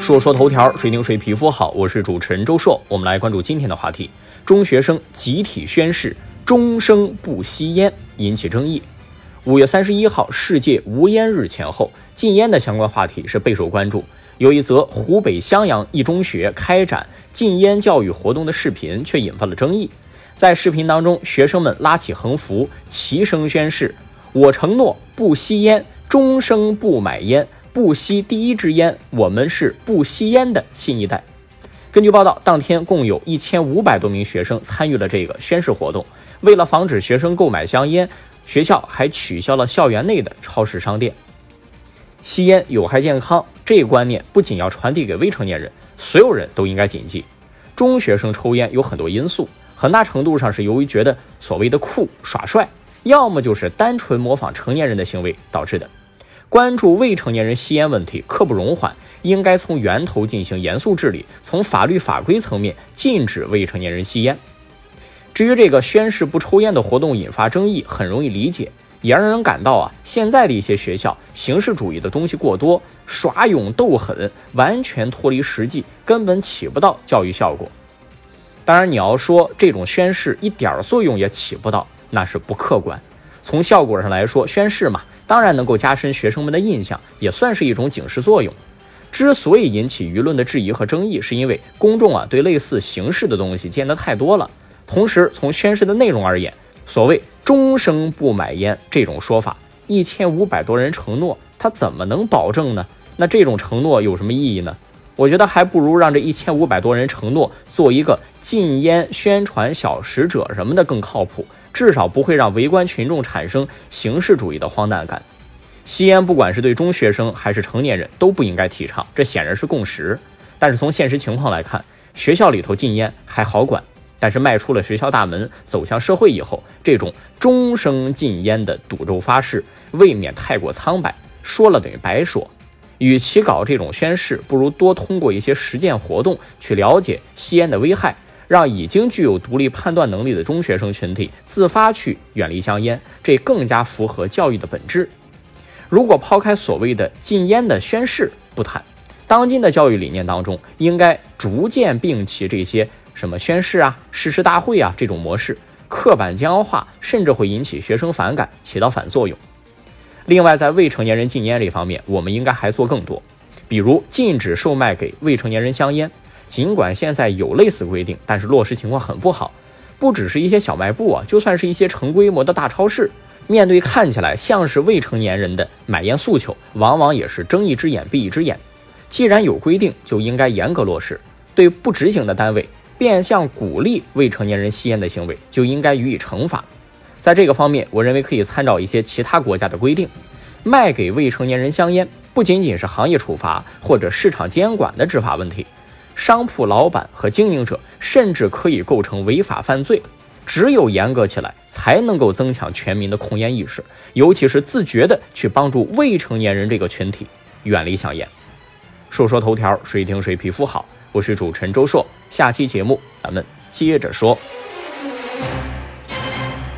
说说头条，谁顶谁皮肤好？我是主持人周硕，我们来关注今天的话题：中学生集体宣誓终生不吸烟，引起争议。五月三十一号，世界无烟日前后，禁烟的相关话题是备受关注。有一则湖北襄阳一中学开展禁烟教育活动的视频却引发了争议。在视频当中，学生们拉起横幅，齐声宣誓：“我承诺不吸烟，终生不买烟。”不吸第一支烟，我们是不吸烟的新一代。根据报道，当天共有一千五百多名学生参与了这个宣誓活动。为了防止学生购买香烟，学校还取消了校园内的超市商店。吸烟有害健康，这一观念不仅要传递给未成年人，所有人都应该谨记。中学生抽烟有很多因素，很大程度上是由于觉得所谓的酷耍帅，要么就是单纯模仿成年人的行为导致的。关注未成年人吸烟问题，刻不容缓，应该从源头进行严肃治理，从法律法规层面禁止未成年人吸烟。至于这个宣誓不抽烟的活动引发争议，很容易理解，也让人感到啊，现在的一些学校形式主义的东西过多，耍勇斗狠，完全脱离实际，根本起不到教育效果。当然，你要说这种宣誓一点作用也起不到，那是不客观。从效果上来说，宣誓嘛。当然能够加深学生们的印象，也算是一种警示作用。之所以引起舆论的质疑和争议，是因为公众啊对类似形式的东西见得太多了。同时，从宣誓的内容而言，所谓终生不买烟这种说法，一千五百多人承诺，他怎么能保证呢？那这种承诺有什么意义呢？我觉得还不如让这一千五百多人承诺做一个禁烟宣传小使者什么的更靠谱。至少不会让围观群众产生形式主义的荒诞感。吸烟，不管是对中学生还是成年人，都不应该提倡，这显然是共识。但是从现实情况来看，学校里头禁烟还好管，但是迈出了学校大门，走向社会以后，这种终生禁烟的赌咒发誓，未免太过苍白，说了等于白说。与其搞这种宣誓，不如多通过一些实践活动去了解吸烟的危害。让已经具有独立判断能力的中学生群体自发去远离香烟，这更加符合教育的本质。如果抛开所谓的禁烟的宣誓不谈，当今的教育理念当中，应该逐渐摒弃这些什么宣誓啊、誓师大会啊这种模式，刻板僵化，甚至会引起学生反感，起到反作用。另外，在未成年人禁烟这方面，我们应该还做更多，比如禁止售卖给未成年人香烟。尽管现在有类似规定，但是落实情况很不好。不只是一些小卖部啊，就算是一些成规模的大超市，面对看起来像是未成年人的买烟诉求，往往也是睁一只眼闭一只眼。既然有规定，就应该严格落实。对不执行的单位，变相鼓励未成年人吸烟的行为，就应该予以惩罚。在这个方面，我认为可以参照一些其他国家的规定，卖给未成年人香烟，不仅仅是行业处罚或者市场监管的执法问题。商铺老板和经营者甚至可以构成违法犯罪，只有严格起来，才能够增强全民的控烟意识，尤其是自觉地去帮助未成年人这个群体远离香烟。说说头条，谁听谁皮肤好，我是主持人周硕，下期节目咱们接着说。